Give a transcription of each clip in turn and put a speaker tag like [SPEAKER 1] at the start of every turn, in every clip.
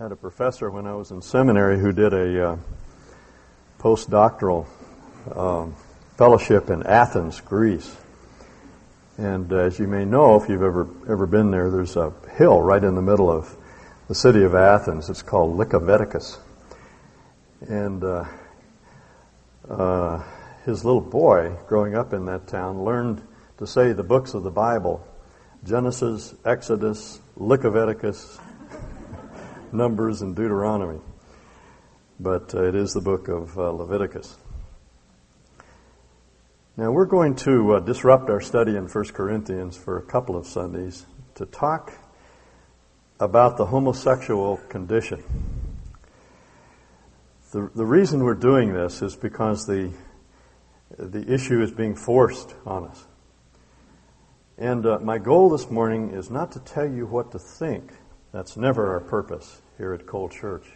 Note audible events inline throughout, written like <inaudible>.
[SPEAKER 1] had a professor when I was in seminary who did a uh, postdoctoral um, fellowship in Athens, Greece. And uh, as you may know, if you've ever ever been there, there's a hill right in the middle of the city of Athens. It's called Lycabettus. And uh, uh, his little boy, growing up in that town, learned to say the books of the Bible Genesis, Exodus, Leviticus, Numbers, and Deuteronomy. But uh, it is the book of uh, Leviticus. Now, we're going to uh, disrupt our study in 1 Corinthians for a couple of Sundays to talk about the homosexual condition. The, the reason we're doing this is because the, the issue is being forced on us. And uh, my goal this morning is not to tell you what to think. That's never our purpose here at Cole Church.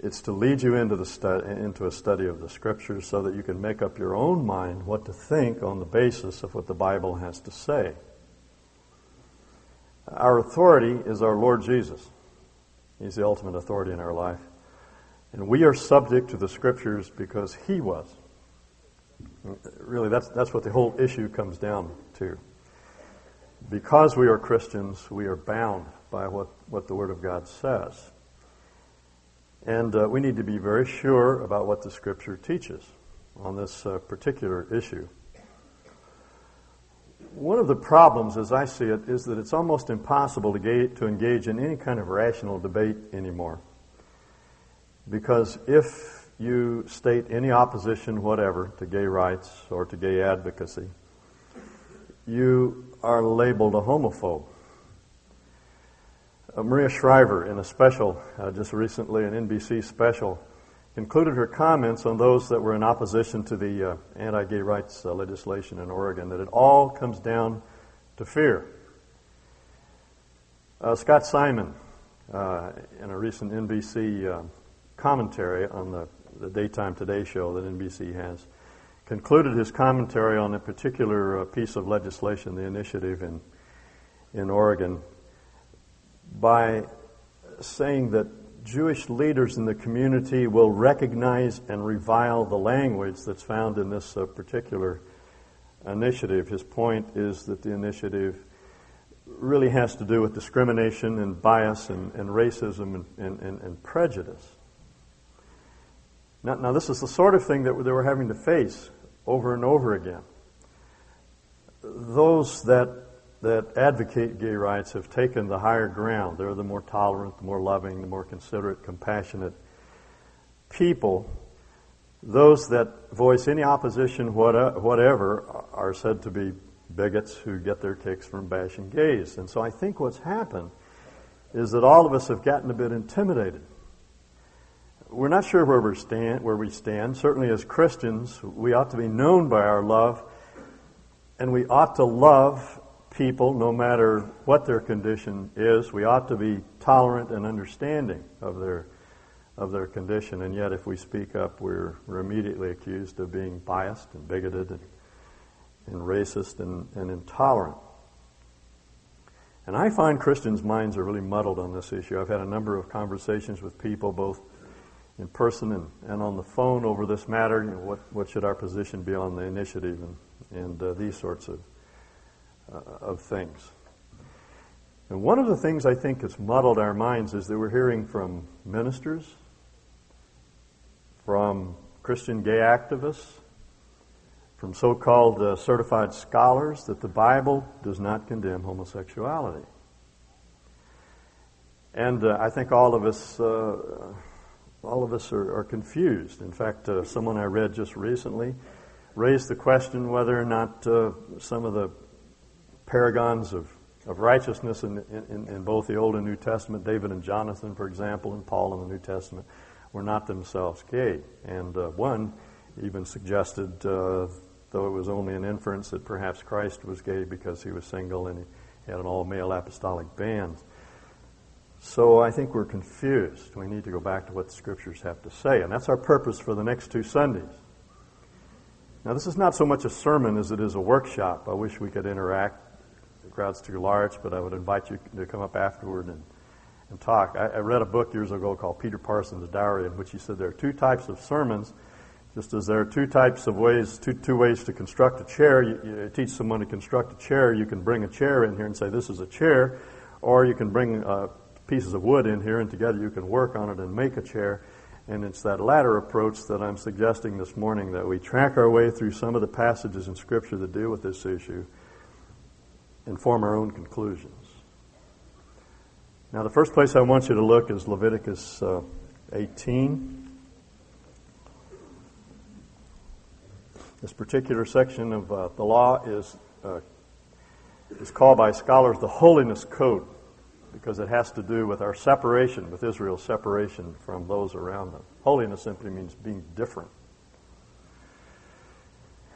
[SPEAKER 1] It's to lead you into, the stu- into a study of the Scriptures so that you can make up your own mind what to think on the basis of what the Bible has to say. Our authority is our Lord Jesus. He's the ultimate authority in our life. And we are subject to the Scriptures because He was. Really, that's, that's what the whole issue comes down to because we are Christians, we are bound by what, what the Word of God says. And uh, we need to be very sure about what the Scripture teaches on this uh, particular issue. One of the problems, as I see it, is that it's almost impossible to, to engage in any kind of rational debate anymore. Because if you state any opposition, whatever, to gay rights or to gay advocacy, you are labeled a homophobe. Uh, Maria Shriver, in a special, uh, just recently, an NBC special, concluded her comments on those that were in opposition to the uh, anti gay rights uh, legislation in Oregon that it all comes down to fear. Uh, Scott Simon, uh, in a recent NBC commentary on the, the Daytime Today show that NBC has, concluded his commentary on a particular piece of legislation, the initiative in, in Oregon, by saying that Jewish leaders in the community will recognize and revile the language that's found in this uh, particular initiative. His point is that the initiative really has to do with discrimination and bias and, and racism and, and, and prejudice. Now, now, this is the sort of thing that they were having to face over and over again. Those that, that advocate gay rights have taken the higher ground. They're the more tolerant, the more loving, the more considerate, compassionate people. Those that voice any opposition, whatever, are said to be bigots who get their kicks from bashing gays. And so I think what's happened is that all of us have gotten a bit intimidated we're not sure where we stand. Where we stand. Certainly, as Christians, we ought to be known by our love, and we ought to love people no matter what their condition is. We ought to be tolerant and understanding of their of their condition. And yet, if we speak up, we're we're immediately accused of being biased and bigoted and, and racist and, and intolerant. And I find Christians' minds are really muddled on this issue. I've had a number of conversations with people, both in person and, and on the phone over this matter. You know, what, what should our position be on the initiative and, and uh, these sorts of, uh, of things. And one of the things I think has muddled our minds is that we're hearing from ministers, from Christian gay activists, from so called uh, certified scholars that the Bible does not condemn homosexuality. And uh, I think all of us uh, all of us are, are confused. In fact, uh, someone I read just recently raised the question whether or not uh, some of the paragons of, of righteousness in, in, in, both the Old and New Testament, David and Jonathan, for example, and Paul in the New Testament, were not themselves gay. And uh, one even suggested, uh, though it was only an inference, that perhaps Christ was gay because he was single and he had an all male apostolic band. So I think we're confused. We need to go back to what the scriptures have to say. And that's our purpose for the next two Sundays. Now, this is not so much a sermon as it is a workshop. I wish we could interact. Crowd's too large, but I would invite you to come up afterward and, and talk. I, I read a book years ago called Peter Parsons' Diary, in which he said there are two types of sermons just as there are two types of ways, two, two ways to construct a chair. You, you, teach someone to construct a chair. You can bring a chair in here and say, this is a chair. Or you can bring uh, pieces of wood in here and together you can work on it and make a chair. And it's that latter approach that I'm suggesting this morning that we track our way through some of the passages in Scripture that deal with this issue and form our own conclusions. Now, the first place I want you to look is Leviticus uh, 18. This particular section of uh, the law is, uh, is called by scholars the Holiness Code because it has to do with our separation, with Israel's separation from those around them. Holiness simply means being different.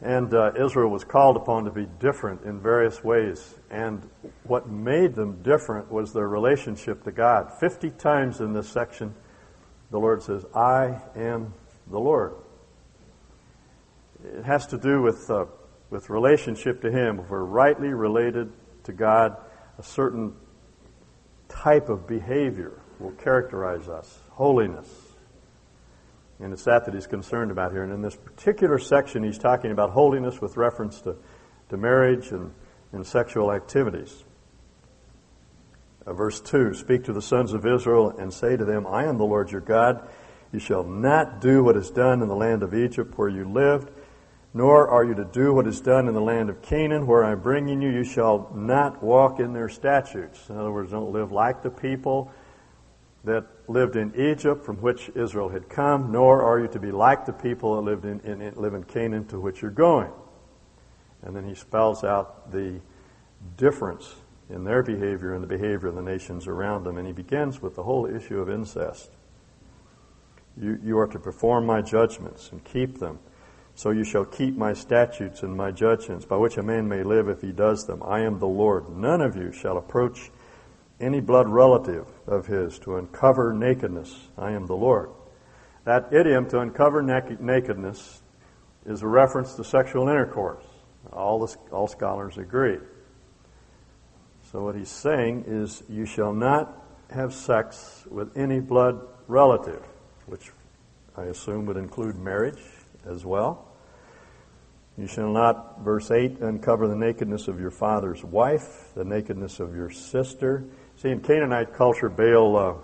[SPEAKER 1] And uh, Israel was called upon to be different in various ways. And what made them different was their relationship to God. Fifty times in this section, the Lord says, I am the Lord it has to do with, uh, with relationship to Him. If we're rightly related to God, a certain type of behavior will characterize us holiness. And it's that that he's concerned about here. And in this particular section, he's talking about holiness with reference to, to marriage and, and sexual activities. Uh, verse 2 Speak to the sons of Israel and say to them, I am the Lord your God. You shall not do what is done in the land of Egypt where you lived nor are you to do what is done in the land of Canaan, where I'm bringing you. You shall not walk in their statutes. In other words, don't live like the people that lived in Egypt, from which Israel had come, nor are you to be like the people that lived in, in, live in Canaan, to which you're going. And then he spells out the difference in their behavior and the behavior of the nations around them. And he begins with the whole issue of incest. You, you are to perform my judgments and keep them so you shall keep my statutes and my judgments, by which a man may live if he does them. I am the Lord. None of you shall approach any blood relative of his to uncover nakedness. I am the Lord. That idiom, to uncover nakedness, is a reference to sexual intercourse. All, the, all scholars agree. So what he's saying is, you shall not have sex with any blood relative, which I assume would include marriage as well. You shall not, verse 8, uncover the nakedness of your father's wife, the nakedness of your sister. See, in Canaanite culture, Baal uh,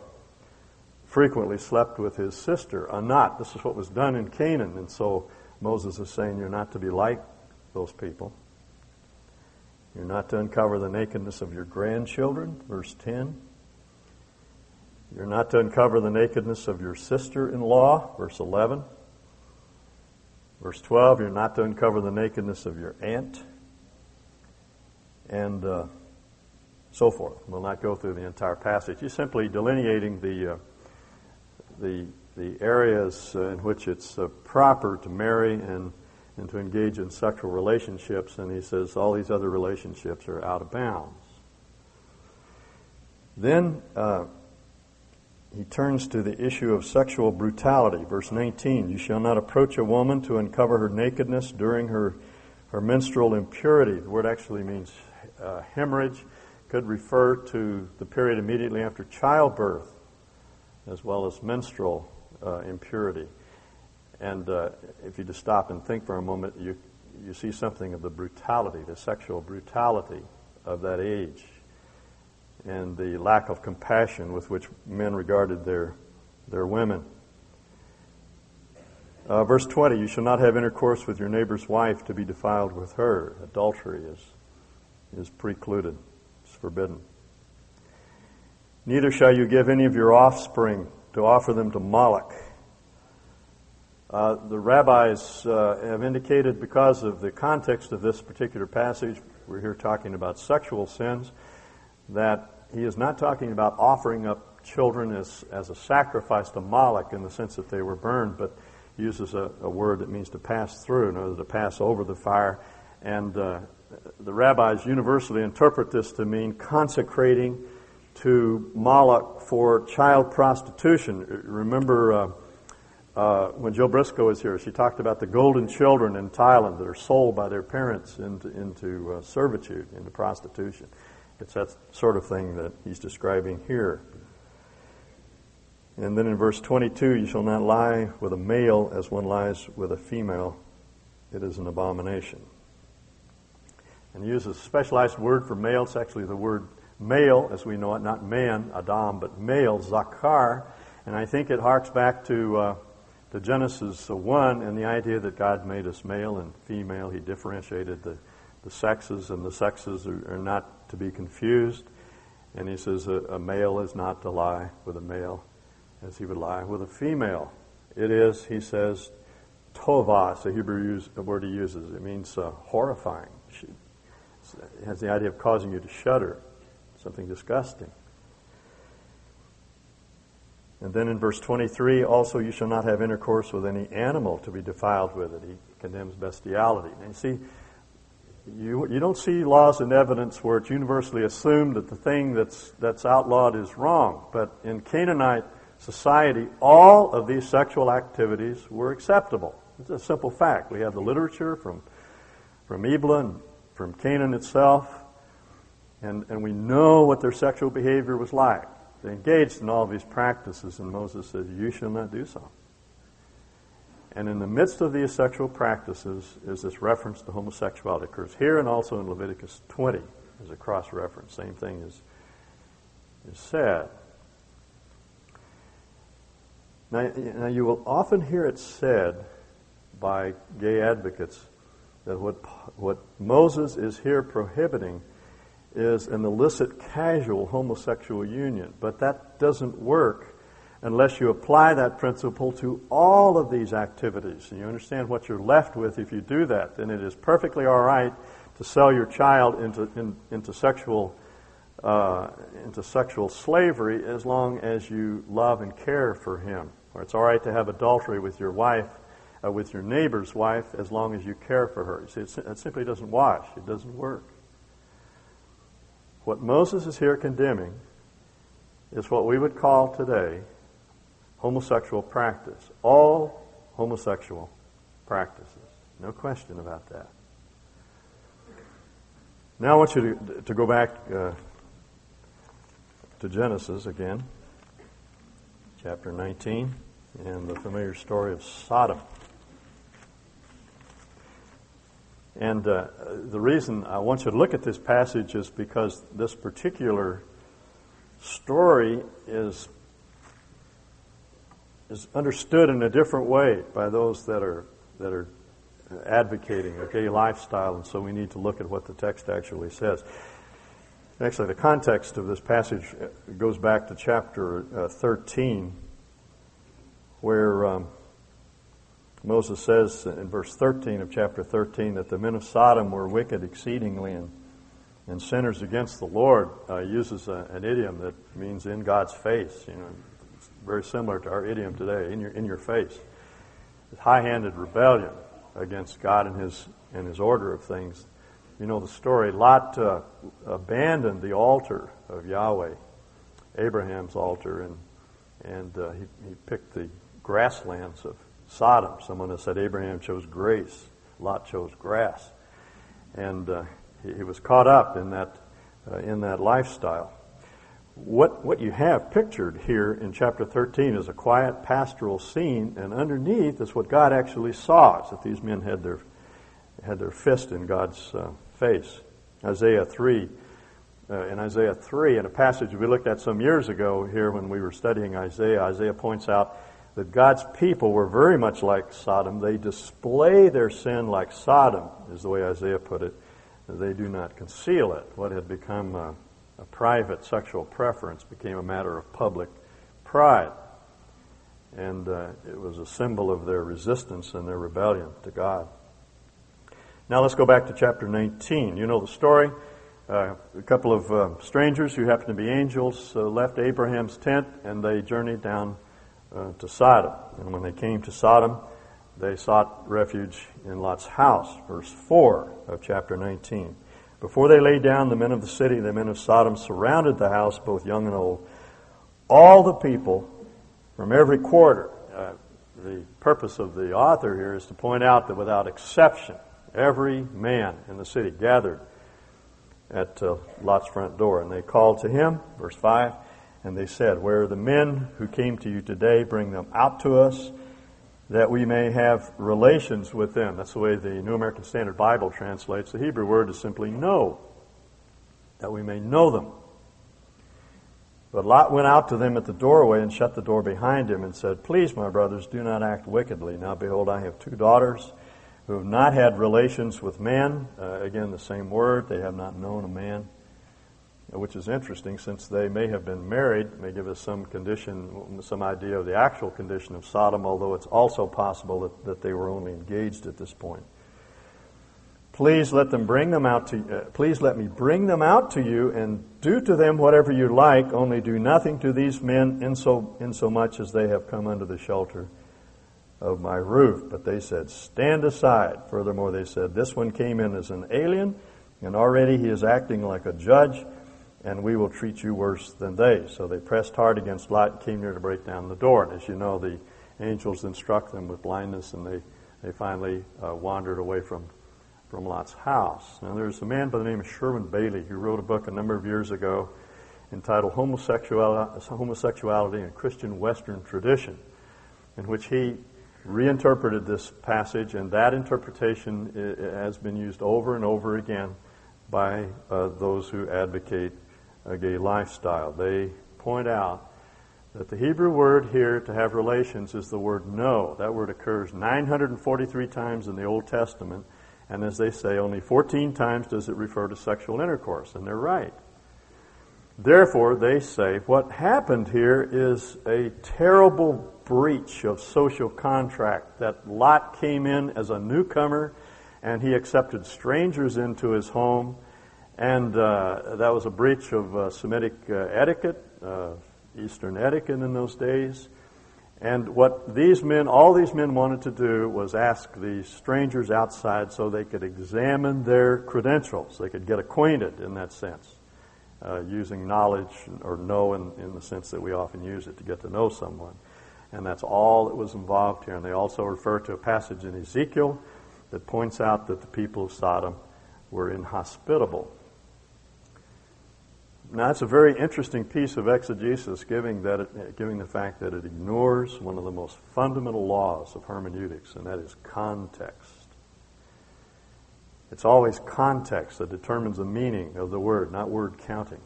[SPEAKER 1] frequently slept with his sister, Anat. This is what was done in Canaan. And so Moses is saying you're not to be like those people. You're not to uncover the nakedness of your grandchildren, verse 10. You're not to uncover the nakedness of your sister in law, verse 11. Verse 12, you're not to uncover the nakedness of your aunt, and uh, so forth. We'll not go through the entire passage. He's simply delineating the, uh, the, the areas uh, in which it's uh, proper to marry and, and to engage in sexual relationships, and he says all these other relationships are out of bounds. Then uh, he turns to the issue of sexual brutality. Verse 19 You shall not approach a woman to uncover her nakedness during her, her menstrual impurity. The word actually means uh, hemorrhage, could refer to the period immediately after childbirth, as well as menstrual uh, impurity. And uh, if you just stop and think for a moment, you, you see something of the brutality, the sexual brutality of that age and the lack of compassion with which men regarded their, their women. Uh, verse 20, you shall not have intercourse with your neighbor's wife to be defiled with her. Adultery is, is precluded, forbidden. Neither shall you give any of your offspring to offer them to Moloch. Uh, the rabbis uh, have indicated because of the context of this particular passage, we're here talking about sexual sins, that he is not talking about offering up children as, as a sacrifice to Moloch in the sense that they were burned, but uses a, a word that means to pass through, in order to pass over the fire. And uh, the rabbis universally interpret this to mean consecrating to Moloch for child prostitution. Remember uh, uh, when Jill Briscoe was here, she talked about the golden children in Thailand that are sold by their parents into, into uh, servitude, into prostitution. It's that sort of thing that he's describing here. And then in verse 22, you shall not lie with a male as one lies with a female. It is an abomination. And he uses a specialized word for male. It's actually the word male, as we know it, not man, Adam, but male, Zakar. And I think it harks back to, uh, to Genesis 1 and the idea that God made us male and female. He differentiated the, the sexes, and the sexes are, are not to be confused. And he says a, a male is not to lie with a male as he would lie with a female. It is, he says, tovah, the Hebrew use, the word he uses. It means uh, horrifying. It has the idea of causing you to shudder, something disgusting. And then in verse 23, also you shall not have intercourse with any animal to be defiled with it. He condemns bestiality. And you see, you, you don't see laws and evidence where it's universally assumed that the thing that's, that's outlawed is wrong. But in Canaanite society, all of these sexual activities were acceptable. It's a simple fact. We have the literature from, from Ebla and from Canaan itself, and, and we know what their sexual behavior was like. They engaged in all these practices, and Moses says, You shall not do so. And in the midst of these sexual practices is this reference to homosexuality. It occurs here and also in Leviticus 20 as a cross reference. Same thing is, is said. Now, now, you will often hear it said by gay advocates that what, what Moses is here prohibiting is an illicit casual homosexual union. But that doesn't work unless you apply that principle to all of these activities. And you understand what you're left with if you do that. Then it is perfectly all right to sell your child into, in, into sexual uh, into sexual slavery as long as you love and care for him. Or it's all right to have adultery with your wife, uh, with your neighbor's wife, as long as you care for her. You see, it simply doesn't wash. It doesn't work. What Moses is here condemning is what we would call today homosexual practice. All homosexual practices. No question about that. Now I want you to, to go back uh, to Genesis again, chapter 19, and the familiar story of Sodom. And uh, the reason I want you to look at this passage is because this particular story is is understood in a different way by those that are that are advocating a gay lifestyle, and so we need to look at what the text actually says. Actually, the context of this passage goes back to chapter uh, 13, where um, Moses says in verse 13 of chapter 13 that the men of Sodom were wicked exceedingly and, and sinners against the Lord. Uh, uses a, an idiom that means in God's face. You know, it's very similar to our idiom today, in your in your face. High-handed rebellion against God and His and His order of things. You know the story. Lot uh, abandoned the altar of Yahweh, Abraham's altar, and and uh, he, he picked the grasslands of Sodom. Someone has said Abraham chose grace, Lot chose grass, and uh, he, he, was caught up in that uh, in that lifestyle. What what you have pictured here in chapter 13 is a quiet pastoral scene, and underneath is what God actually saw: is that these men had their had their fist in God's uh, face. Isaiah 3. Uh, in Isaiah 3, in a passage we looked at some years ago here when we were studying Isaiah, Isaiah points out that God's people were very much like Sodom. They display their sin like Sodom, is the way Isaiah put it. They do not conceal it. What had become a, a private sexual preference became a matter of public pride. And uh, it was a symbol of their resistance and their rebellion to God. Now let's go back to chapter 19. You know the story. Uh, a couple of uh, strangers who happened to be angels uh, left Abraham's tent and they journeyed down uh, to Sodom. And when they came to Sodom, they sought refuge in Lot's house. Verse 4 of chapter 19. Before they lay down, the men of the city, the men of Sodom, surrounded the house, both young and old. All the people from every quarter. Uh, the purpose of the author here is to point out that without exception, Every man in the city gathered at uh, Lot's front door, and they called to him, verse 5, And they said, Where are the men who came to you today? Bring them out to us that we may have relations with them. That's the way the New American Standard Bible translates. The Hebrew word is simply know, that we may know them. But Lot went out to them at the doorway and shut the door behind him and said, Please, my brothers, do not act wickedly. Now, behold, I have two daughters who have not had relations with men. Uh, again, the same word. They have not known a man which is interesting since they may have been married, may give us some condition, some idea of the actual condition of Sodom, although it's also possible that, that they were only engaged at this point. Please let them bring them out to. Uh, please let me bring them out to you, and do to them whatever you like. Only do nothing to these men, in so in so much as they have come under the shelter of my roof. But they said, Stand aside. Furthermore, they said, This one came in as an alien, and already he is acting like a judge and we will treat you worse than they. So they pressed hard against Lot and came near to break down the door. And as you know, the angels then struck them with blindness, and they, they finally uh, wandered away from, from Lot's house. Now, there's a man by the name of Sherwin Bailey who wrote a book a number of years ago entitled Homosexuality, Homosexuality and Christian Western Tradition, in which he reinterpreted this passage, and that interpretation has been used over and over again by uh, those who advocate a gay lifestyle. They point out that the Hebrew word here to have relations is the word know. That word occurs 943 times in the Old Testament, and as they say, only 14 times does it refer to sexual intercourse, and they're right. Therefore, they say what happened here is a terrible breach of social contract. That Lot came in as a newcomer and he accepted strangers into his home and uh, that was a breach of uh, Semitic uh, etiquette, uh, Eastern etiquette in those days. And what these men, all these men wanted to do was ask the strangers outside so they could examine their credentials. They could get acquainted in that sense, uh, using knowledge or know in, in the sense that we often use it to get to know someone. And that's all that was involved here. And they also refer to a passage in Ezekiel that points out that the people of Sodom were inhospitable. Now, that's a very interesting piece of exegesis, giving, that it, giving the fact that it ignores one of the most fundamental laws of hermeneutics, and that is context. It's always context that determines the meaning of the word, not word counting.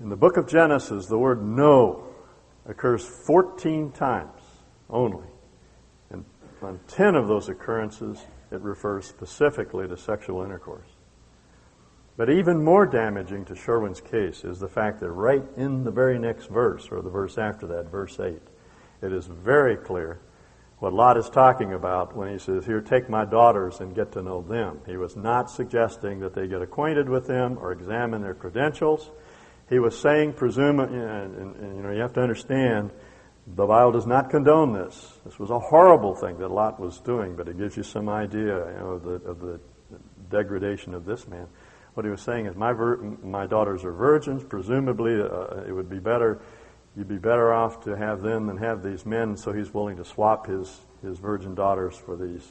[SPEAKER 1] In the book of Genesis, the word know occurs 14 times only. And on 10 of those occurrences, it refers specifically to sexual intercourse. But even more damaging to Sherwin's case is the fact that right in the very next verse, or the verse after that, verse 8, it is very clear what Lot is talking about when he says, Here, take my daughters and get to know them. He was not suggesting that they get acquainted with them or examine their credentials. He was saying, presume, and, and, and you know, you have to understand, the Bible does not condone this. This was a horrible thing that Lot was doing, but it gives you some idea you know, of, the, of the degradation of this man. What he was saying is, my, vir- my daughters are virgins. Presumably, uh, it would be better, you'd be better off to have them than have these men. So he's willing to swap his, his virgin daughters for these,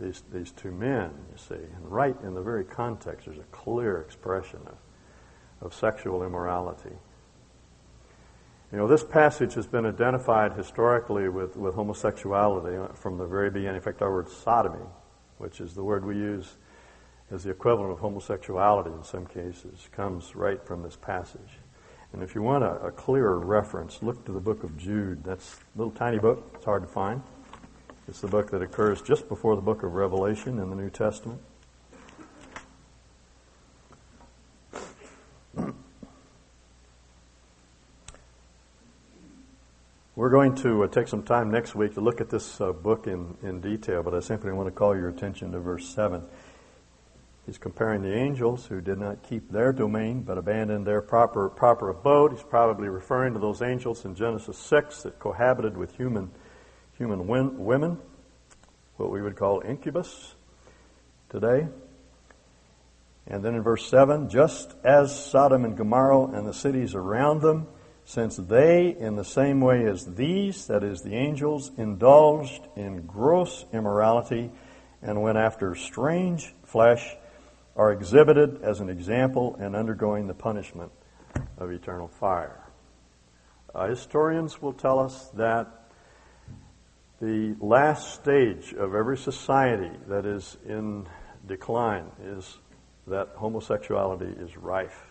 [SPEAKER 1] these, these two men, you see. And right in the very context, there's a clear expression of, of sexual immorality. You know, this passage has been identified historically with, with homosexuality from the very beginning. In fact, our word sodomy, which is the word we use as the equivalent of homosexuality in some cases, comes right from this passage. And if you want a, a, clearer reference, look to the book of Jude. That's a little tiny book. It's hard to find. It's the book that occurs just before the book of Revelation in the New Testament. We're going to uh, take some time next week to look at this uh, book in, in detail, but I simply want to call your attention to verse 7. He's comparing the angels who did not keep their domain but abandoned their proper, proper abode. He's probably referring to those angels in Genesis 6 that cohabited with human, human win, women, what we would call incubus today. And then in verse 7, just as Sodom and Gomorrah and the cities around them, since they, in the same way as these, that is, the angels, indulged in gross immorality and went after strange flesh, are exhibited as an example and undergoing the punishment of eternal fire. Uh, historians will tell us that the last stage of every society that is in decline is that homosexuality is rife.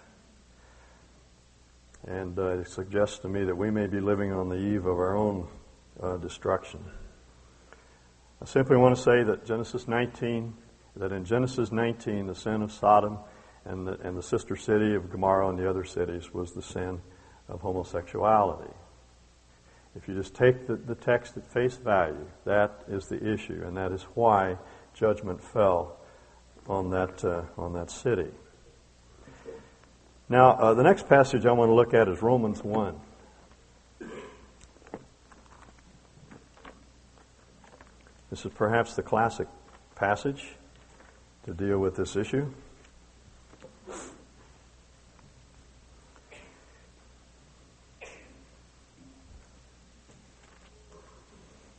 [SPEAKER 1] And uh, it suggests to me that we may be living on the eve of our own uh, destruction. I simply want to say that Genesis 19, that in Genesis 19, the sin of Sodom and the, and the sister city of Gomorrah and the other cities was the sin of homosexuality. If you just take the, the text at face value, that is the issue, and that is why judgment fell on that, uh, on that city. Now, uh, the next passage I want to look at is Romans 1. This is perhaps the classic passage to deal with this issue.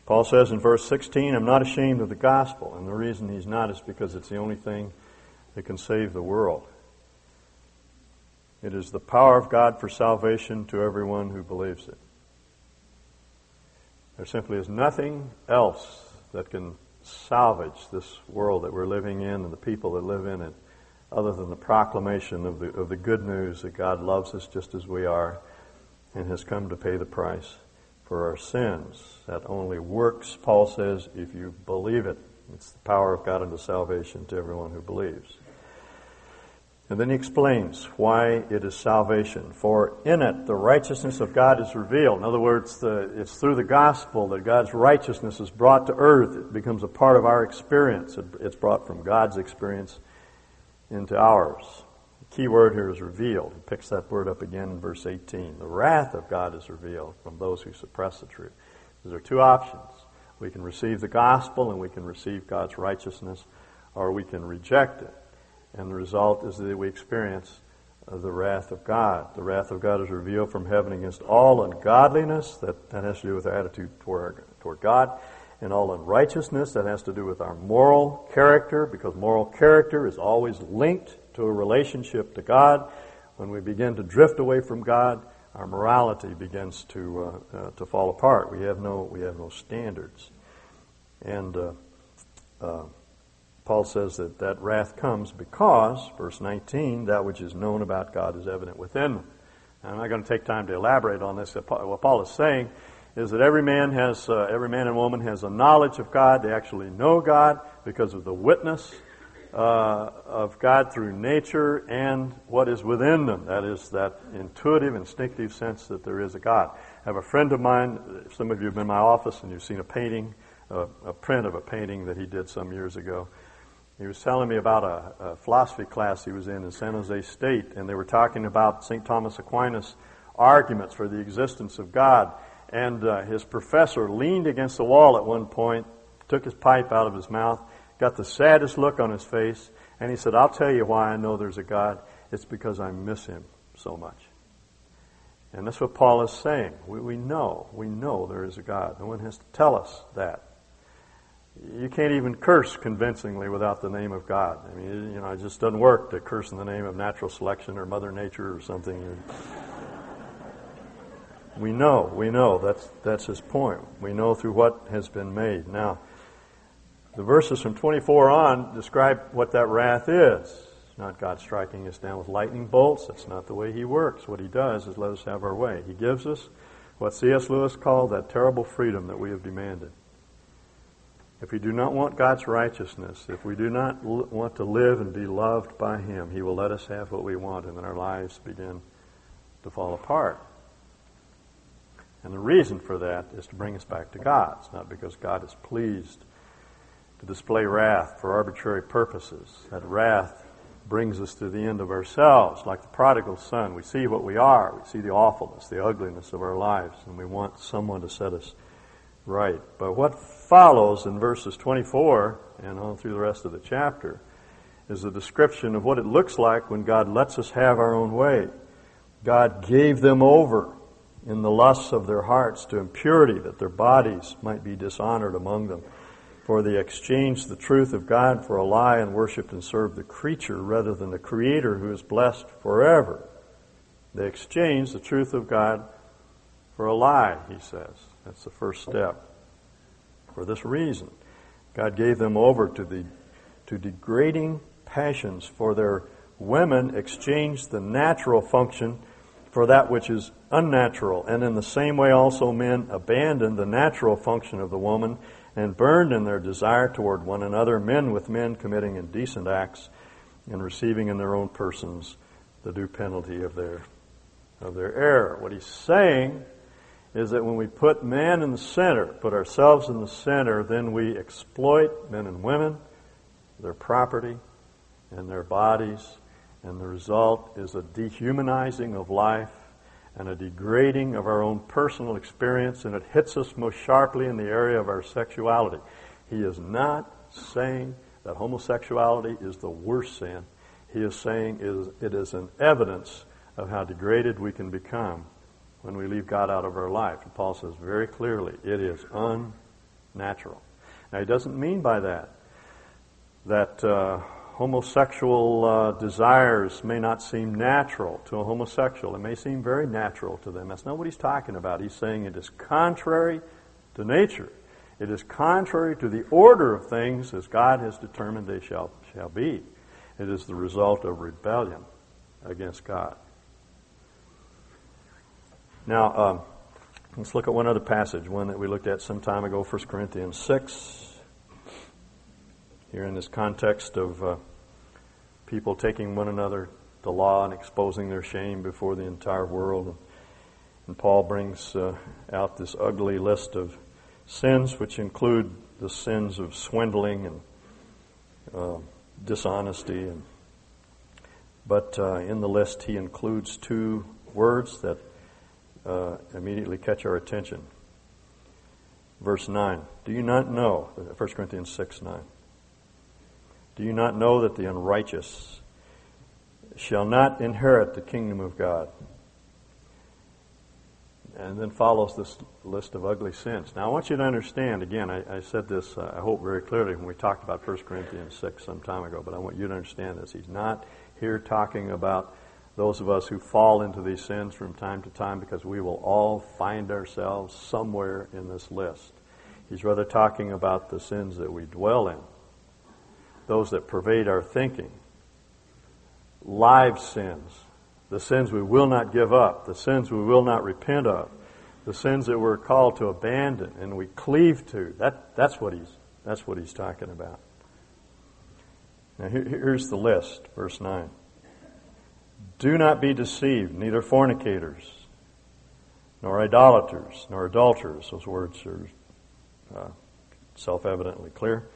[SPEAKER 1] Paul says in verse 16, I'm not ashamed of the gospel. And the reason he's not is because it's the only thing that can save the world. It is the power of God for salvation to everyone who believes it. There simply is nothing else that can salvage this world that we're living in and the people that live in it other than the proclamation of the, of the good news that God loves us just as we are and has come to pay the price for our sins. That only works, Paul says, if you believe it. It's the power of God unto salvation to everyone who believes. And then he explains why it is salvation. For in it the righteousness of God is revealed. In other words, the, it's through the gospel that God's righteousness is brought to earth. It becomes a part of our experience. It, it's brought from God's experience into ours. The key word here is revealed. He picks that word up again in verse 18. The wrath of God is revealed from those who suppress the truth. There are two options. We can receive the gospel and we can receive God's righteousness, or we can reject it. And the result is that we experience uh, the wrath of God. The wrath of God is revealed from heaven against all ungodliness, that, that has to do with our attitude toward, toward God, and all unrighteousness, that has to do with our moral character, because moral character is always linked to a relationship to God. When we begin to drift away from God, our morality begins to uh, uh, to fall apart. We have no we have no standards, and uh, uh Paul says that that wrath comes because, verse 19, that which is known about God is evident within them. I'm not going to take time to elaborate on this. What Paul is saying is that every man has, uh, every man and woman has a knowledge of God. They actually know God because of the witness uh, of God through nature and what is within them. That is that intuitive, instinctive sense that there is a God. I have a friend of mine. Some of you have been in my office and you've seen a painting, uh, a print of a painting that he did some years ago. He was telling me about a, a, philosophy class he was in in San Jose State, and they were talking about St. Thomas Aquinas' arguments for the existence of God. And uh, his professor leaned against the wall at one point, took his pipe out of his mouth, got the saddest look on his face, and he said, I'll tell you why I know there's a God. It's because I miss him so much. And that's what Paul is saying. We, we know, we know there is a God. No one has to tell us that you can't even curse convincingly without the name of God. I mean, you know, it just doesn't work to curse in the name of natural selection or Mother Nature or something. we know, we know. That's, that's his point. We know through what has been made. Now, the verses from 24 on describe what that wrath is. It's not God striking us down with lightning bolts. That's not the way he works. What he does is let us have our way. He gives us what C.S. Lewis called that terrible freedom that we have demanded. If we do not want God's righteousness, if we do not l- want to live and be loved by Him, He will let us have what we want, and then our lives begin to fall apart. And the reason for that is to bring us back to God. It's not because God is pleased to display wrath for arbitrary purposes. That wrath brings us to the end of ourselves, like the prodigal son. We see what we are, we see the awfulness, the ugliness of our lives, and we want someone to set us right. But what follows in verses 24 and on through the rest of the chapter is a description of what it looks like when God lets us have our own way. God gave them over in the lusts of their hearts to impurity that their bodies might be dishonored among them. For they exchanged the truth of God for a lie and worshiped and served the creature rather than the Creator who is blessed forever. They exchanged the truth of God for a lie, he says. That's the first step. For this reason, God gave them over to the to degrading passions, for their women exchanged the natural function for that which is unnatural. And in the same way also men abandoned the natural function of the woman and burned in their desire toward one another, men with men committing indecent acts and receiving in their own persons the due penalty of their of their error. What he's saying is that when we put man in the center, put ourselves in the center, then we exploit men and women, their property, and their bodies, and the result is a dehumanizing of life and a degrading of our own personal experience, and it hits us most sharply in the area of our sexuality. He is not saying that homosexuality is the worst sin. He is saying it is an evidence of how degraded we can become when we leave God out of our life. And Paul says very clearly, it is unnatural. Now, he doesn't mean by that that uh, homosexual uh, desires may not seem natural to a homosexual. It may seem very natural to them. That's not what he's talking about. He's saying it is contrary to nature. It is contrary to the order of things as God has determined they shall, shall be. It is the result of rebellion against God. Now, um, let's look at one other passage, one that we looked at some time ago, 1 Corinthians 6. Here in this context of uh, people taking one another to law and exposing their shame before the entire world. And Paul brings uh, out this ugly list of sins, which include the sins of swindling and uh, dishonesty. And, but uh, in the list, he includes two words that uh, immediately catch our attention. Verse 9. Do you not know, 1 Corinthians 6 9. Do you not know that the unrighteous shall not inherit the kingdom of God? And then follows this list of ugly sins. Now, I want you to understand, again, I, I said this, uh, I hope, very clearly when we talked about 1 Corinthians 6 some time ago, but I want you to understand this. He's not here talking about those of us who fall into these sins from time to time because we will all find ourselves somewhere in this list. He's rather talking about the sins that we dwell in, those that pervade our thinking, live sins, the sins we will not give up, the sins we will not repent of, the sins that we're called to abandon and we cleave to. That, that's, what he's, that's what he's talking about. Now, here, here's the list, verse 9. Do not be deceived, neither fornicators, nor idolaters, nor adulterers. Those words are uh, self evidently clear.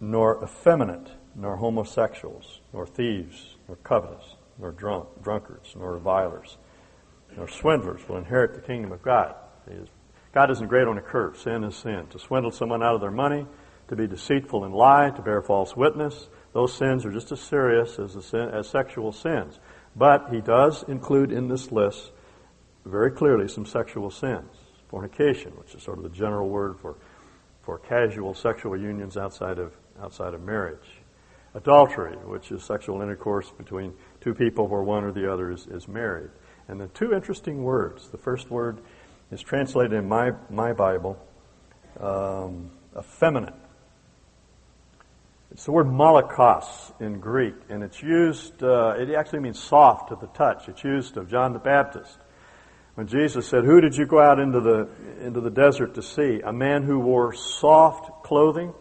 [SPEAKER 1] Nor effeminate, nor homosexuals, nor thieves, nor covetous, nor drunk, drunkards, nor revilers, nor swindlers will inherit the kingdom of God. God isn't great on a curve. Sin is sin. To swindle someone out of their money, to be deceitful and lie, to bear false witness, those sins are just as serious as, sin, as sexual sins. But he does include in this list very clearly some sexual sins. Fornication, which is sort of the general word for, for casual sexual unions outside of, outside of marriage. Adultery, which is sexual intercourse between two people where one or the other is, is married. And the two interesting words. The first word is translated in my, my Bible, um, effeminate. It's the word malakos in Greek, and it's used, uh, it actually means soft to the touch. It's used of John the Baptist. When Jesus said, Who did you go out into the, into the desert to see? A man who wore soft clothing.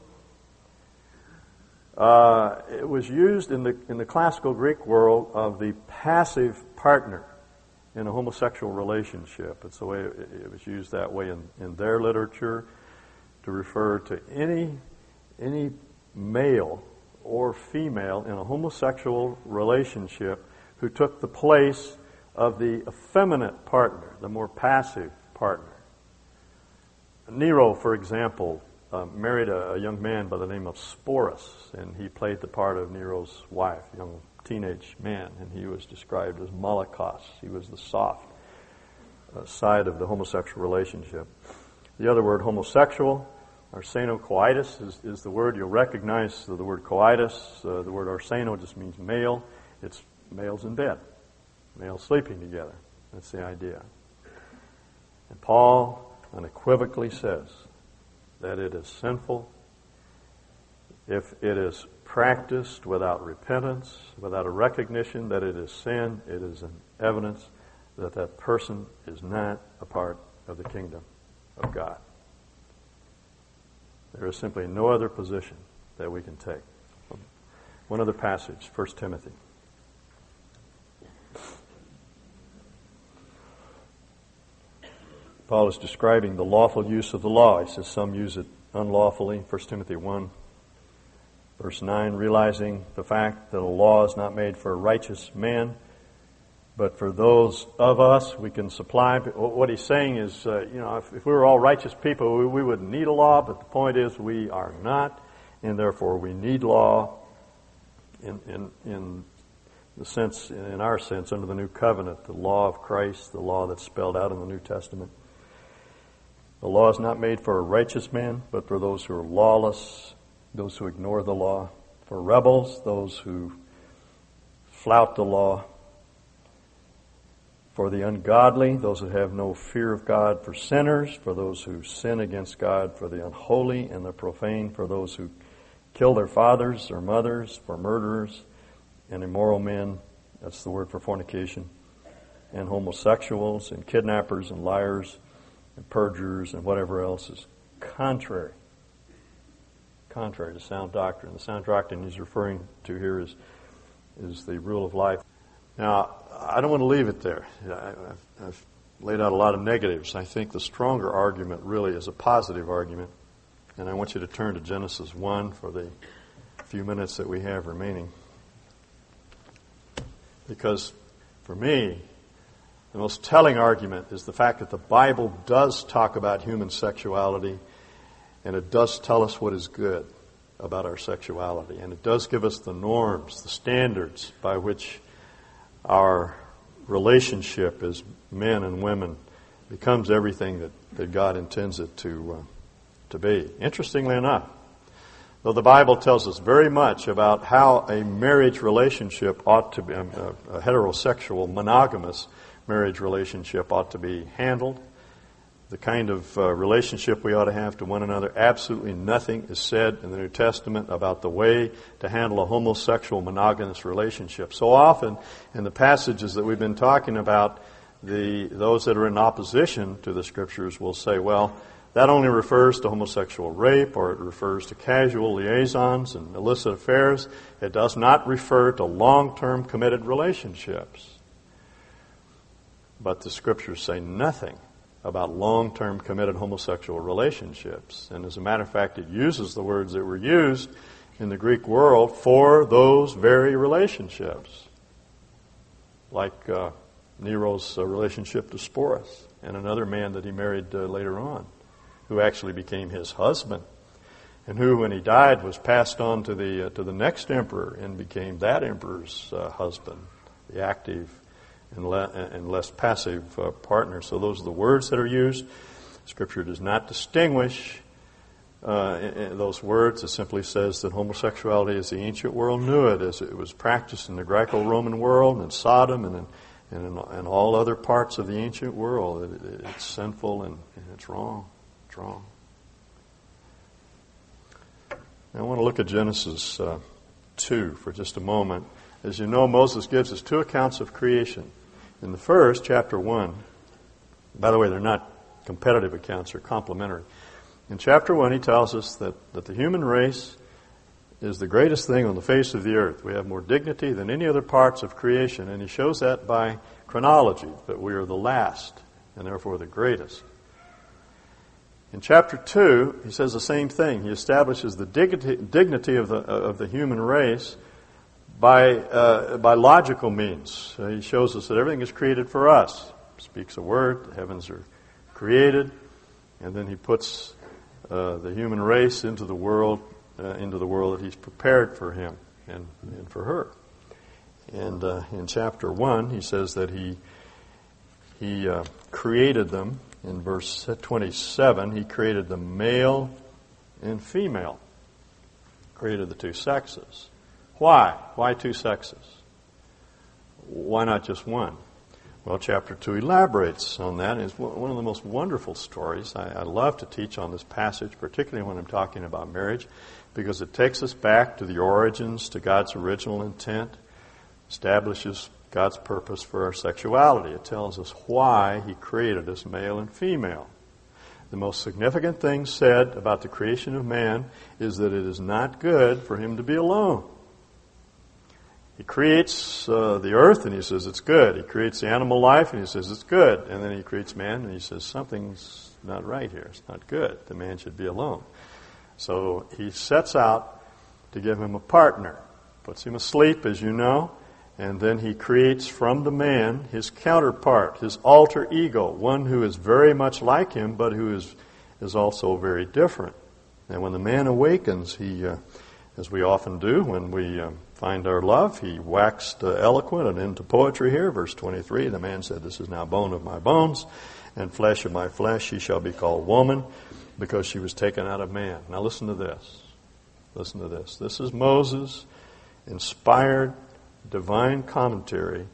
[SPEAKER 1] Uh, it was used in the, in the classical Greek world of the passive partner in a homosexual relationship. It's the way it, it was used that way in, in their literature to refer to any, any male or female in a homosexual relationship who took the place of the effeminate partner, the more passive partner. Nero, for example, uh, married a, a, young man by the name of Sporus, and he played the part of Nero's wife, young teenage man, and he was described as Malakos. He was the soft uh, side of the homosexual relationship. The other word, homosexual, Arsenocoitus is, is the word. You'll recognize the, the word coitus. Uh, the word arseno just means male. It's males in bed. males sleeping together. That's the idea. And Paul unequivocally says that it is sinful if it is practiced without repentance, without a recognition that it is sin, it is an evidence that that person is not a part of the kingdom of God. There is simply no other position that we can take. One other passage, 1 Timothy. Paul is describing the lawful use of the law. He says some use it unlawfully. 1 Timothy 1, verse 9, realizing the fact that a law is not made for a righteous man, but for those of us we can supply. What he's saying is, uh, you know, if, if, we were all righteous people, we, we wouldn't need a law, but the point is we are not, and therefore we need law in, in, in the sense, in our sense, under the new covenant, the law of Christ, the law that's spelled out in the New Testament. The law is not made for a righteous man, but for those who are lawless, those who ignore the law, for rebels, those who flout the law, for the ungodly, those that have no fear of God, for sinners, for those who sin against God, for the unholy and the profane, for those who kill their fathers or mothers, for murderers and immoral men, that's the word for fornication, and homosexuals and kidnappers and liars and perjurers and whatever else is contrary. Contrary to sound doctrine. The sound doctrine he's referring to here is, is the rule of life. Now, I don't want to leave it there. I've, laid out a lot of negatives. I think the stronger argument really is a positive argument. And I want you to turn to Genesis 1 for the few minutes that we have remaining. Because for me, the most telling argument is the fact that the Bible does talk about human sexuality and it does tell us what is good about our sexuality. And it does give us the norms, the standards by which our relationship as men and women becomes everything that, that God intends it to, uh, to be. Interestingly enough, though the Bible tells us very much about how a marriage relationship ought to be, um, a, a heterosexual, monogamous marriage relationship ought to be handled, the kind of uh, relationship we ought to have to one another. Absolutely nothing is said in the New Testament about the way to handle a homosexual monogamous relationship. So often in the passages that we've been talking about, the, those that are in opposition to the scriptures will say, well, that only refers to homosexual rape or it refers to casual liaisons and illicit affairs. It does not refer to long-term committed relationships. But the scriptures say nothing about long term committed homosexual relationships. And as a matter of fact, it uses the words that were used in the Greek world for those very relationships. Like uh, Nero's uh, relationship to Sporus and another man that he married uh, later on, who actually became his husband. And who, when he died, was passed on to the, uh, to the next emperor and became that emperor's uh, husband, the active and, le- and less passive uh, partner. So those are the words that are used. Scripture does not distinguish uh, in, in those words. It simply says that homosexuality, as the ancient world knew it, as it was practiced in the Greco-Roman world and Sodom and in, and in, all other parts of the ancient world, it, it's sinful and, and it's wrong. It's wrong. I want to look at Genesis uh, 2 for just a moment. As you know, Moses gives us two accounts of creation. In the first, chapter 1, by the way, they're not competitive accounts, they're complementary. In chapter 1, he tells us that, that the human race is the greatest thing on the face of the earth. We have more dignity than any other parts of creation, and he shows that by chronology, that we are the last and therefore the greatest. In chapter 2, he says the same thing. He establishes the dignity, dignity of, the, of the human race by, uh, by logical means. Uh, he shows us that everything is created for us. Speaks a word, the heavens are created, and then he puts uh, the human race into the world, uh, into the world that he's prepared for him and, and for her. And uh, in chapter one, he says that he he uh, created them. In verse 27, he created the male and female. Created the two sexes. Why? Why two sexes? Why not just one? Well, chapter 2 elaborates on that. It's one of the most wonderful stories. I, I, love to teach on this passage, particularly when I'm talking about marriage, because it takes us back to the origins, to God's original intent, establishes God's purpose for our sexuality. It tells us why He created us male and female. The most significant thing said about the creation of man is that it is not good for him to be alone. He creates uh, the earth and he says it's good. He creates the animal life and he says it's good. And then he creates man and he says something's not right here. It's not good. The man should be alone. So he sets out to give him a partner, puts him asleep, as you know, and then he creates from the man his counterpart, his alter ego, one who is very much like him but who is, is also very different. And when the man awakens, he, uh, as we often do when we. Um, find our love. He waxed uh, eloquent and into poetry here. Verse 23 The man said, This is now bone of my bones and flesh of my flesh. She shall be called woman because she was taken out of man. Now listen to this. Listen to this. This is Moses' inspired divine commentary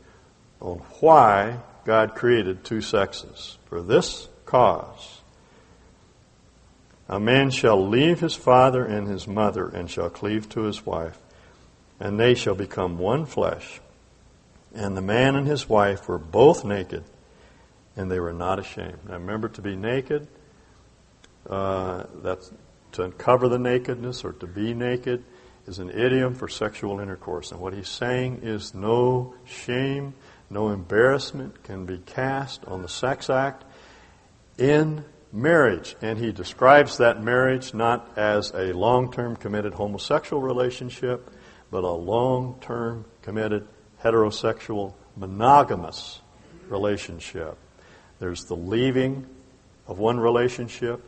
[SPEAKER 1] on why God created two sexes. For this cause, a man shall leave his father and his mother and shall cleave to his wife and they shall become one flesh. And the man and his wife were both naked, and they were not ashamed. Now remember, to be naked, uh, that's to uncover the nakedness or to be naked is an idiom for sexual intercourse. And what he's saying is no shame, no embarrassment can be cast on the sex act in marriage. And he describes that marriage not as a long term committed homosexual relationship but a long term, committed, heterosexual, monogamous relationship. There's the leaving of one relationship.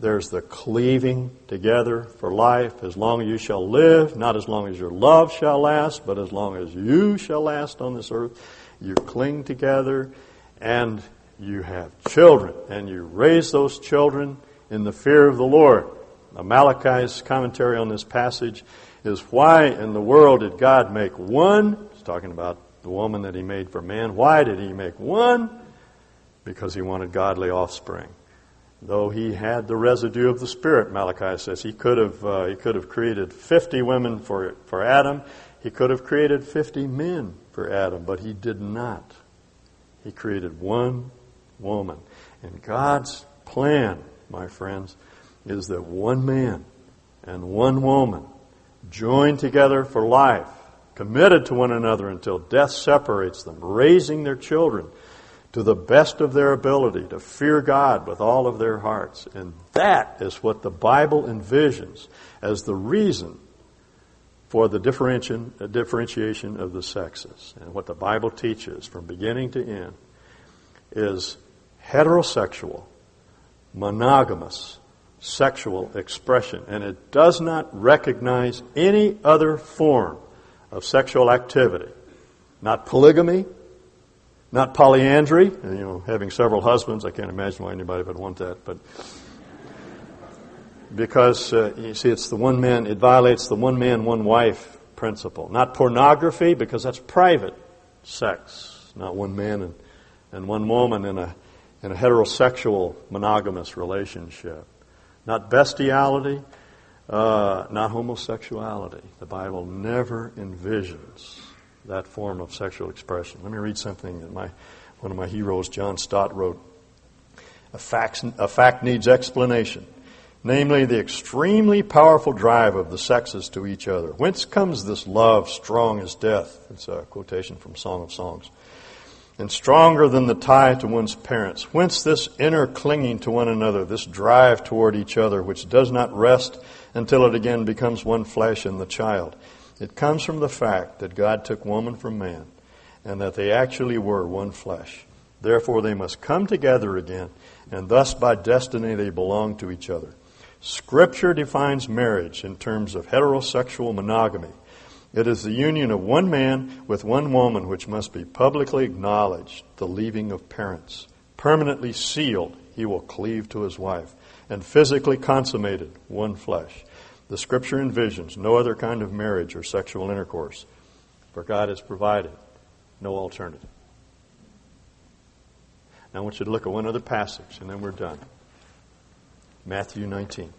[SPEAKER 1] There's the cleaving together for life, as long as you shall live, not as long as your love shall last, but as long as you shall last on this earth. You cling together and you have children, and you raise those children in the fear of the Lord. Now, Malachi's commentary on this passage is why in the world did God make one? He's talking about the woman that he made for man. Why did he make one? Because he wanted godly offspring. Though he had the residue of the Spirit, Malachi says, he could have, uh, he could have created 50 women for, for Adam. He could have created 50 men for Adam, but he did not. He created one woman. And God's plan, my friends, is that one man and one woman joined together for life, committed to one another until death separates them, raising their children to the best of their ability to fear God with all of their hearts. And that is what the Bible envisions as the reason for the uh, differentiation of the sexes. And what the Bible teaches from beginning to end is heterosexual, monogamous sexual expression, and it does not recognize any other form of sexual activity. Not polygamy, not polyandry, and, you know, having several husbands. I can't imagine why anybody would want that, but because uh, you see, it's the one man. It violates the one man, one wife principle. Not pornography, because that's private sex. Not one man and, and one woman in a in a heterosexual monogamous relationship not bestiality, uh, not homosexuality. The Bible never envisions that form of sexual expression. Let me read something that my, one of my heroes, John Stott, wrote. A a fact needs explanation, namely the extremely powerful drive of the sexes to each other. Whence comes this love strong as death? It's a quotation from Song of Songs and stronger than the tie to one's parents. Whence this inner clinging to one another, this drive toward each other, which does not rest until it again becomes one flesh in the child? It comes from the fact that God took woman from man, and that they actually were one flesh. Therefore, they must come together again, and thus by destiny they belong to each other. Scripture defines marriage in terms of heterosexual monogamy it is the union of one man with one woman which must be publicly acknowledged, the leaving of parents. Permanently sealed, he will cleave to his wife, and physically consummated, one flesh. The scripture envisions no other kind of marriage or sexual intercourse, for God has provided no alternative. Now I want you to look at one other passage, and then we're done. Matthew 19.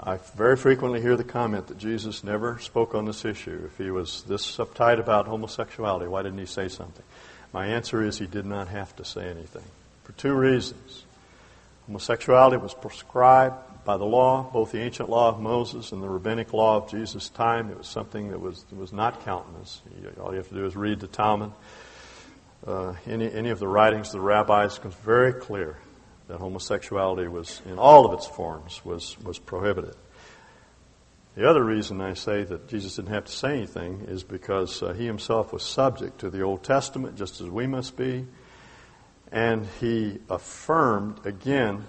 [SPEAKER 1] I very frequently hear the comment that Jesus never spoke on this issue. If he was this uptight about homosexuality, why didn't he say something? My answer is he did not have to say anything for two reasons. Homosexuality was prescribed by the law, both the ancient law of Moses and the rabbinic law of Jesus' time. It was something that was, was not countenance. All you have to do is read the Talmud. Uh, any, any of the writings of the rabbis becomes very clear that homosexuality was, in all of its forms, was, was prohibited. The other reason I say that Jesus didn't have to say anything is because uh, he himself was subject to the Old Testament, just as we must be, and he affirmed again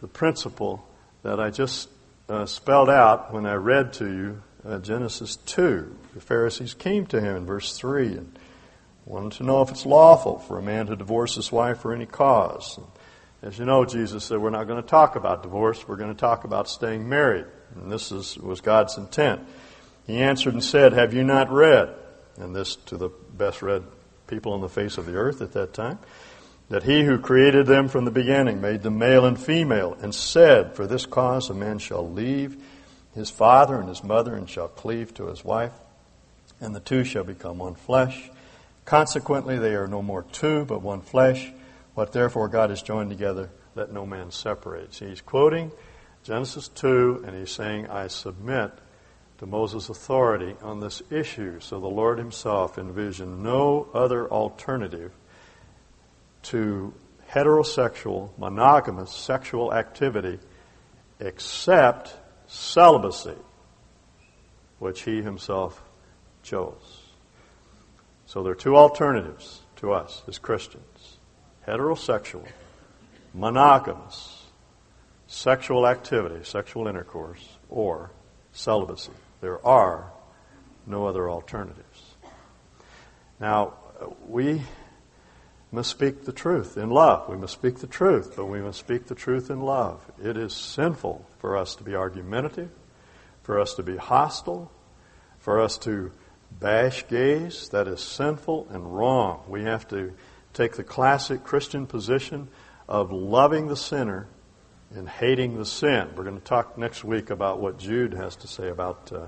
[SPEAKER 1] the principle that I just uh, spelled out when I read to you uh, Genesis 2. The Pharisees came to him in verse 3 and wanted to know if it's lawful for a man to divorce his wife for any cause. And as you know, Jesus said, we're not going to talk about divorce, we're going to talk about staying married. And this is, was God's intent. He answered and said, Have you not read? And this to the best read people on the face of the earth at that time. That he who created them from the beginning made them male and female, and said, For this cause a man shall leave his father and his mother, and shall cleave to his wife, and the two shall become one flesh. Consequently, they are no more two, but one flesh. What therefore God has joined together, let no man separate. See, he's quoting Genesis 2, and he's saying, I submit to Moses' authority on this issue. So the Lord himself envisioned no other alternative to heterosexual, monogamous sexual activity except celibacy, which he himself chose. So there are two alternatives to us as Christians heterosexual, monogamous, sexual activity, sexual intercourse, or celibacy. There are no other alternatives. Now, we must speak the truth in love. We must speak the truth, but we must speak the truth in love. It is sinful for us to be argumentative, for us to be hostile, for us to bash gays. That is sinful and wrong. We have to take the classic Christian position of loving the sinner and hating the sin. We're going to talk next week about what Jude has to say about uh,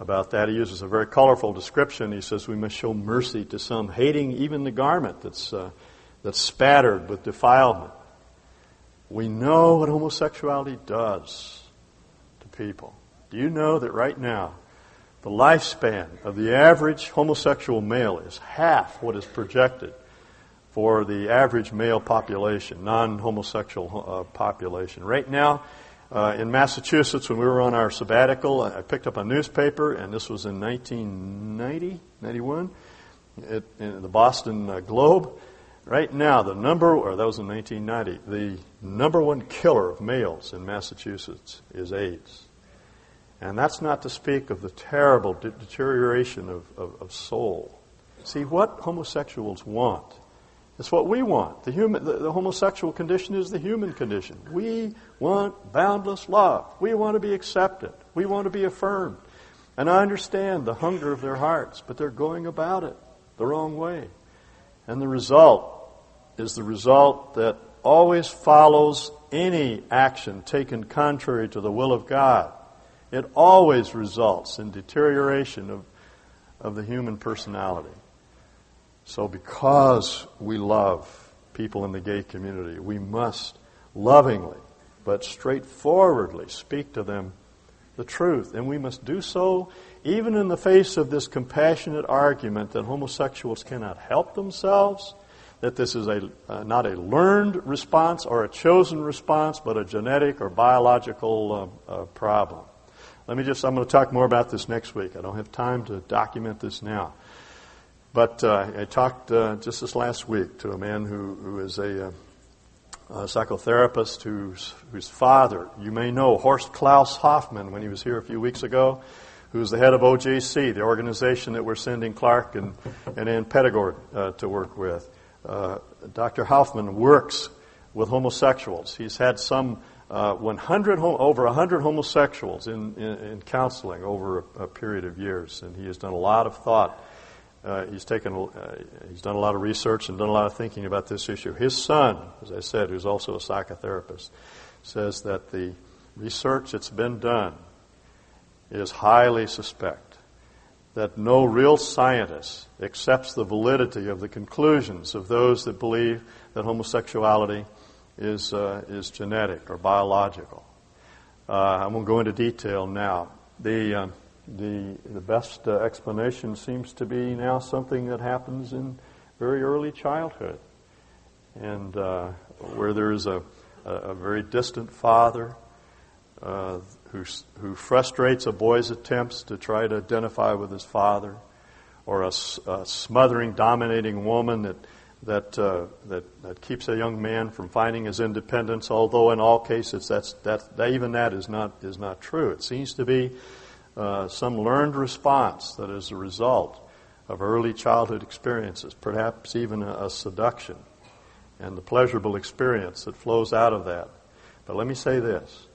[SPEAKER 1] about that. He uses a very colorful description. He says we must show mercy to some, hating even the garment that's uh, that's spattered with defilement. We know what homosexuality does to people. Do you know that right now the lifespan of the average homosexual male is half what is projected for the average male population, non homosexual uh, population. Right now, uh, in Massachusetts, when we were on our sabbatical, I picked up a newspaper, and this was in 1990, 91, it, in the Boston uh, Globe. Right now, the number, or that was in 1990, the number one killer of males in Massachusetts is AIDS. And that's not to speak of the terrible de- deterioration of, of, of soul. See, what homosexuals want it's what we want. The, human, the, the, homosexual condition is the human condition. We want boundless love. We want to be accepted. We want to be affirmed. And I understand the hunger of their hearts, but they're going about it the wrong way. And the result is the result that always follows any action taken contrary to the will of God. It always results in deterioration of, of the human personality. So, because we love people in the gay community, we must lovingly but straightforwardly speak to them the truth. And we must do so even in the face of this compassionate argument that homosexuals cannot help themselves, that this is a, uh, not a learned response or a chosen response, but a genetic or biological uh, uh, problem. Let me just, I'm going to talk more about this next week. I don't have time to document this now. But uh, I talked uh, just this last week to a man who, who is a, uh, a psychotherapist whose, whose father, you may know, Horst Klaus Hofmann, when he was here a few weeks ago, who's the head of OJC, the organization that we're sending Clark and, and Ann Pettigord uh, to work with. Uh, Dr. Hofmann works with homosexuals. He's had some uh, 100 over 100 homosexuals in, in, in counseling over a, a, period of years, and he has done a lot of thought uh, he's taken, uh, he's done a lot of research and done a lot of thinking about this issue. His son, as I said, who's also a psychotherapist, says that the research that's been done is highly suspect. That no real scientist accepts the validity of the conclusions of those that believe that homosexuality is, uh, is genetic or biological. Uh, I won't go into detail now. The, uh, the, the best uh, explanation seems to be now something that happens in very early childhood. And uh, where there is a, a, very distant father uh, who, who frustrates a boy's attempts to try to identify with his father, or a, a smothering, dominating woman that that, uh, that, that keeps a young man from finding his independence, although in all cases that's, that, that even that is not, is not true. It seems to be uh, some learned response that is a result of early childhood experiences, perhaps even a, a seduction, and the pleasurable experience that flows out of that. But let me say this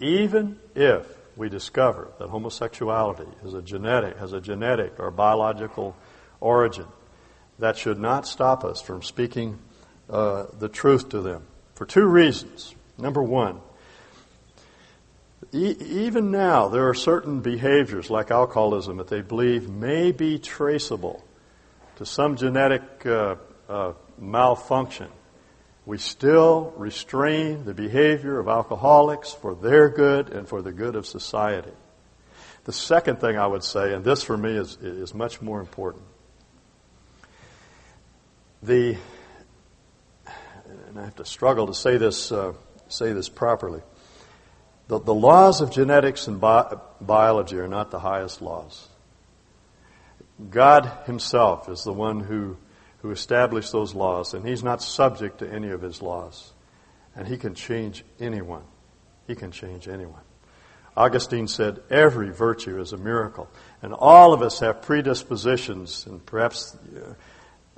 [SPEAKER 1] even if we discover that homosexuality is a genetic, has a genetic or biological origin, that should not stop us from speaking uh, the truth to them for two reasons. Number one, even now there are certain behaviors like alcoholism that they believe may be traceable to some genetic uh, uh, malfunction. We still restrain the behavior of alcoholics for their good and for the good of society. The second thing I would say, and this for me is, is much more important, the and I have to struggle to say this uh, say this properly. The, the laws of genetics and bi- biology are not the highest laws. God Himself is the one who who established those laws, and He's not subject to any of His laws, and He can change anyone. He can change anyone. Augustine said, Every virtue is a miracle. And all of us have predispositions and perhaps uh,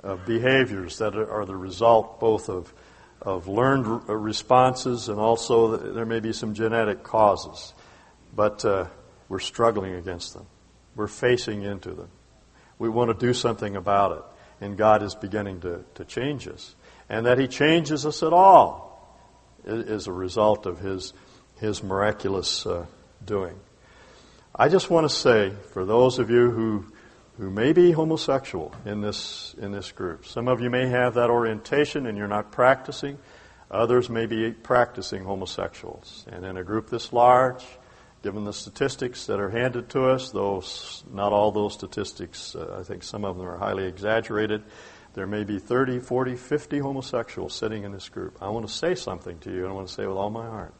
[SPEAKER 1] of behaviors that are the result both of, of learned uh, responses and also there may be some genetic causes. But uh, we're struggling against them. We're facing into them. We want to do something about it. And God is beginning to, to change us. And that He changes us at all is a result of His, his miraculous uh, doing. I just want to say, for those of you who who may be homosexual in this, in this group. Some of you may have that orientation and you're not practicing. Others may be practicing homosexuals. And in a group this large, given the statistics that are handed to us, though not all those statistics, uh, I think some of them are highly exaggerated, there may be 30, 40, 50 homosexuals sitting in this group. I want to say something to you, and I want to say it with all my heart.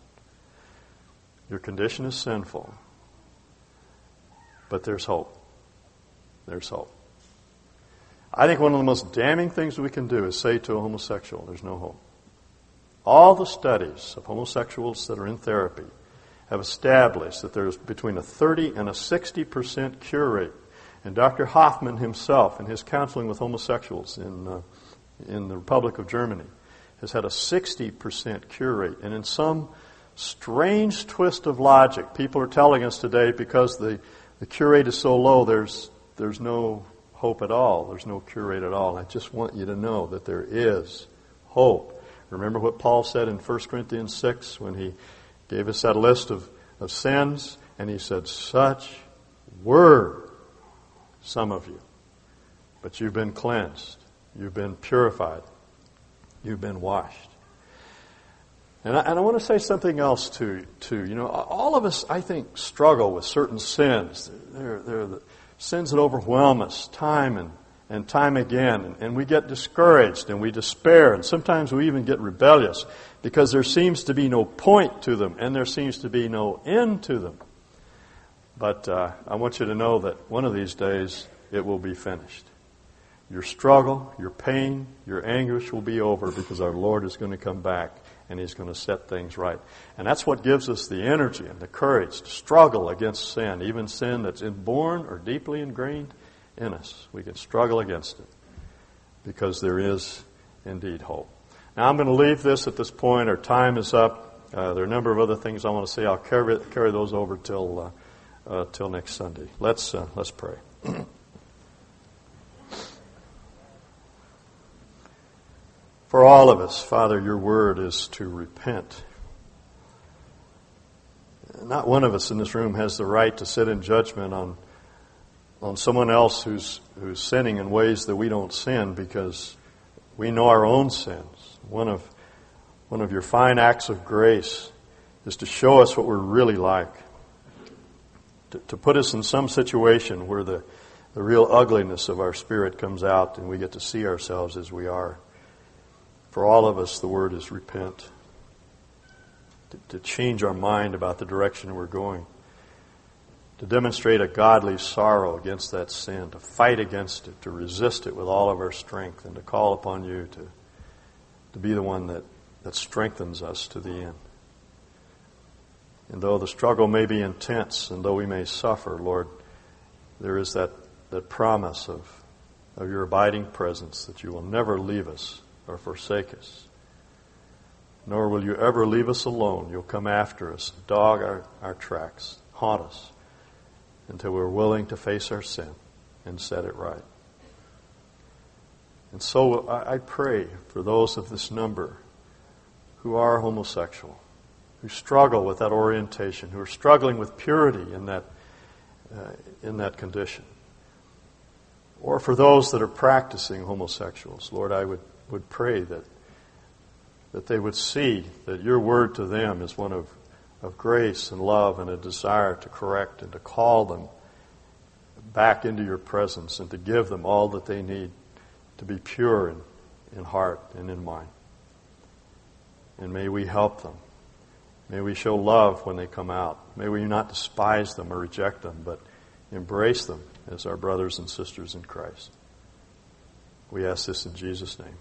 [SPEAKER 1] Your condition is sinful, but there's hope there's hope. I think one of the most damning things we can do is say to a homosexual, there's no hope. All the studies of homosexuals that are in therapy have established that there's between a 30 and a 60% cure rate. And Dr. Hofmann himself, in his counseling with homosexuals in, uh, in the Republic of Germany, has had a 60% cure rate. And in some strange twist of logic, people are telling us today because the, the cure rate is so low, there's there's no hope at all. There's no cure at all. I just want you to know that there is hope. Remember what Paul said in 1 Corinthians 6 when he gave us that list of, of sins? And he said, Such were some of you. But you've been cleansed. You've been purified. You've been washed. And I, and I want to say something else too. You know, all of us, I think, struggle with certain sins. They're, they're the, sins that overwhelm us time and, and time again. And, and we get discouraged and we despair. And sometimes we even get rebellious because there seems to be no point to them and there seems to be no end to them. But uh, I want you to know that one of these days it will be finished. Your struggle, your pain, your anguish will be over because our Lord is going to come back and He's going to set things right. And that's what gives us the energy and the courage to struggle against sin, even sin that's inborn or deeply ingrained in us. We can struggle against it because there is indeed hope. Now, I'm going to leave this at this point. Our time is up. Uh, there are a number of other things I want to say. I'll carry, carry those over till, uh, uh, till next Sunday. Let's, uh, let's pray. <clears throat> For all of us, Father, your word is to repent. Not one of us in this room has the right to sit in judgment on, on someone else who's, who's sinning in ways that we don't sin because we know our own sins. One of, one of your fine acts of grace is to show us what we're really like, to, to put us in some situation where the, the real ugliness of our spirit comes out and we get to see ourselves as we are. For all of us, the word is repent. To, to change our mind about the direction we're going, to demonstrate a godly sorrow against that sin, to fight against it, to resist it with all of our strength, and to call upon you to, to be the one that, that strengthens us to the end. And though the struggle may be intense and though we may suffer, Lord, there is that, that promise of, of your abiding presence that you will never leave us or forsake us nor will you ever leave us alone. You'll come after us, dog our, our tracks, haunt us until we're willing to face our sin and set it right. And so I, pray for those of this number who are homosexual, who struggle with that orientation, who are struggling with purity in that, uh, in that condition. Or for those that are practicing homosexuals, Lord, I would, would pray that that they would see that your word to them is one of, of grace and love and a desire to correct and to call them back into your presence and to give them all that they need to be pure in, in heart and in mind. And may we help them. May we show love when they come out. May we not despise them or reject them, but embrace them as our brothers and sisters in Christ. We ask this in Jesus' name.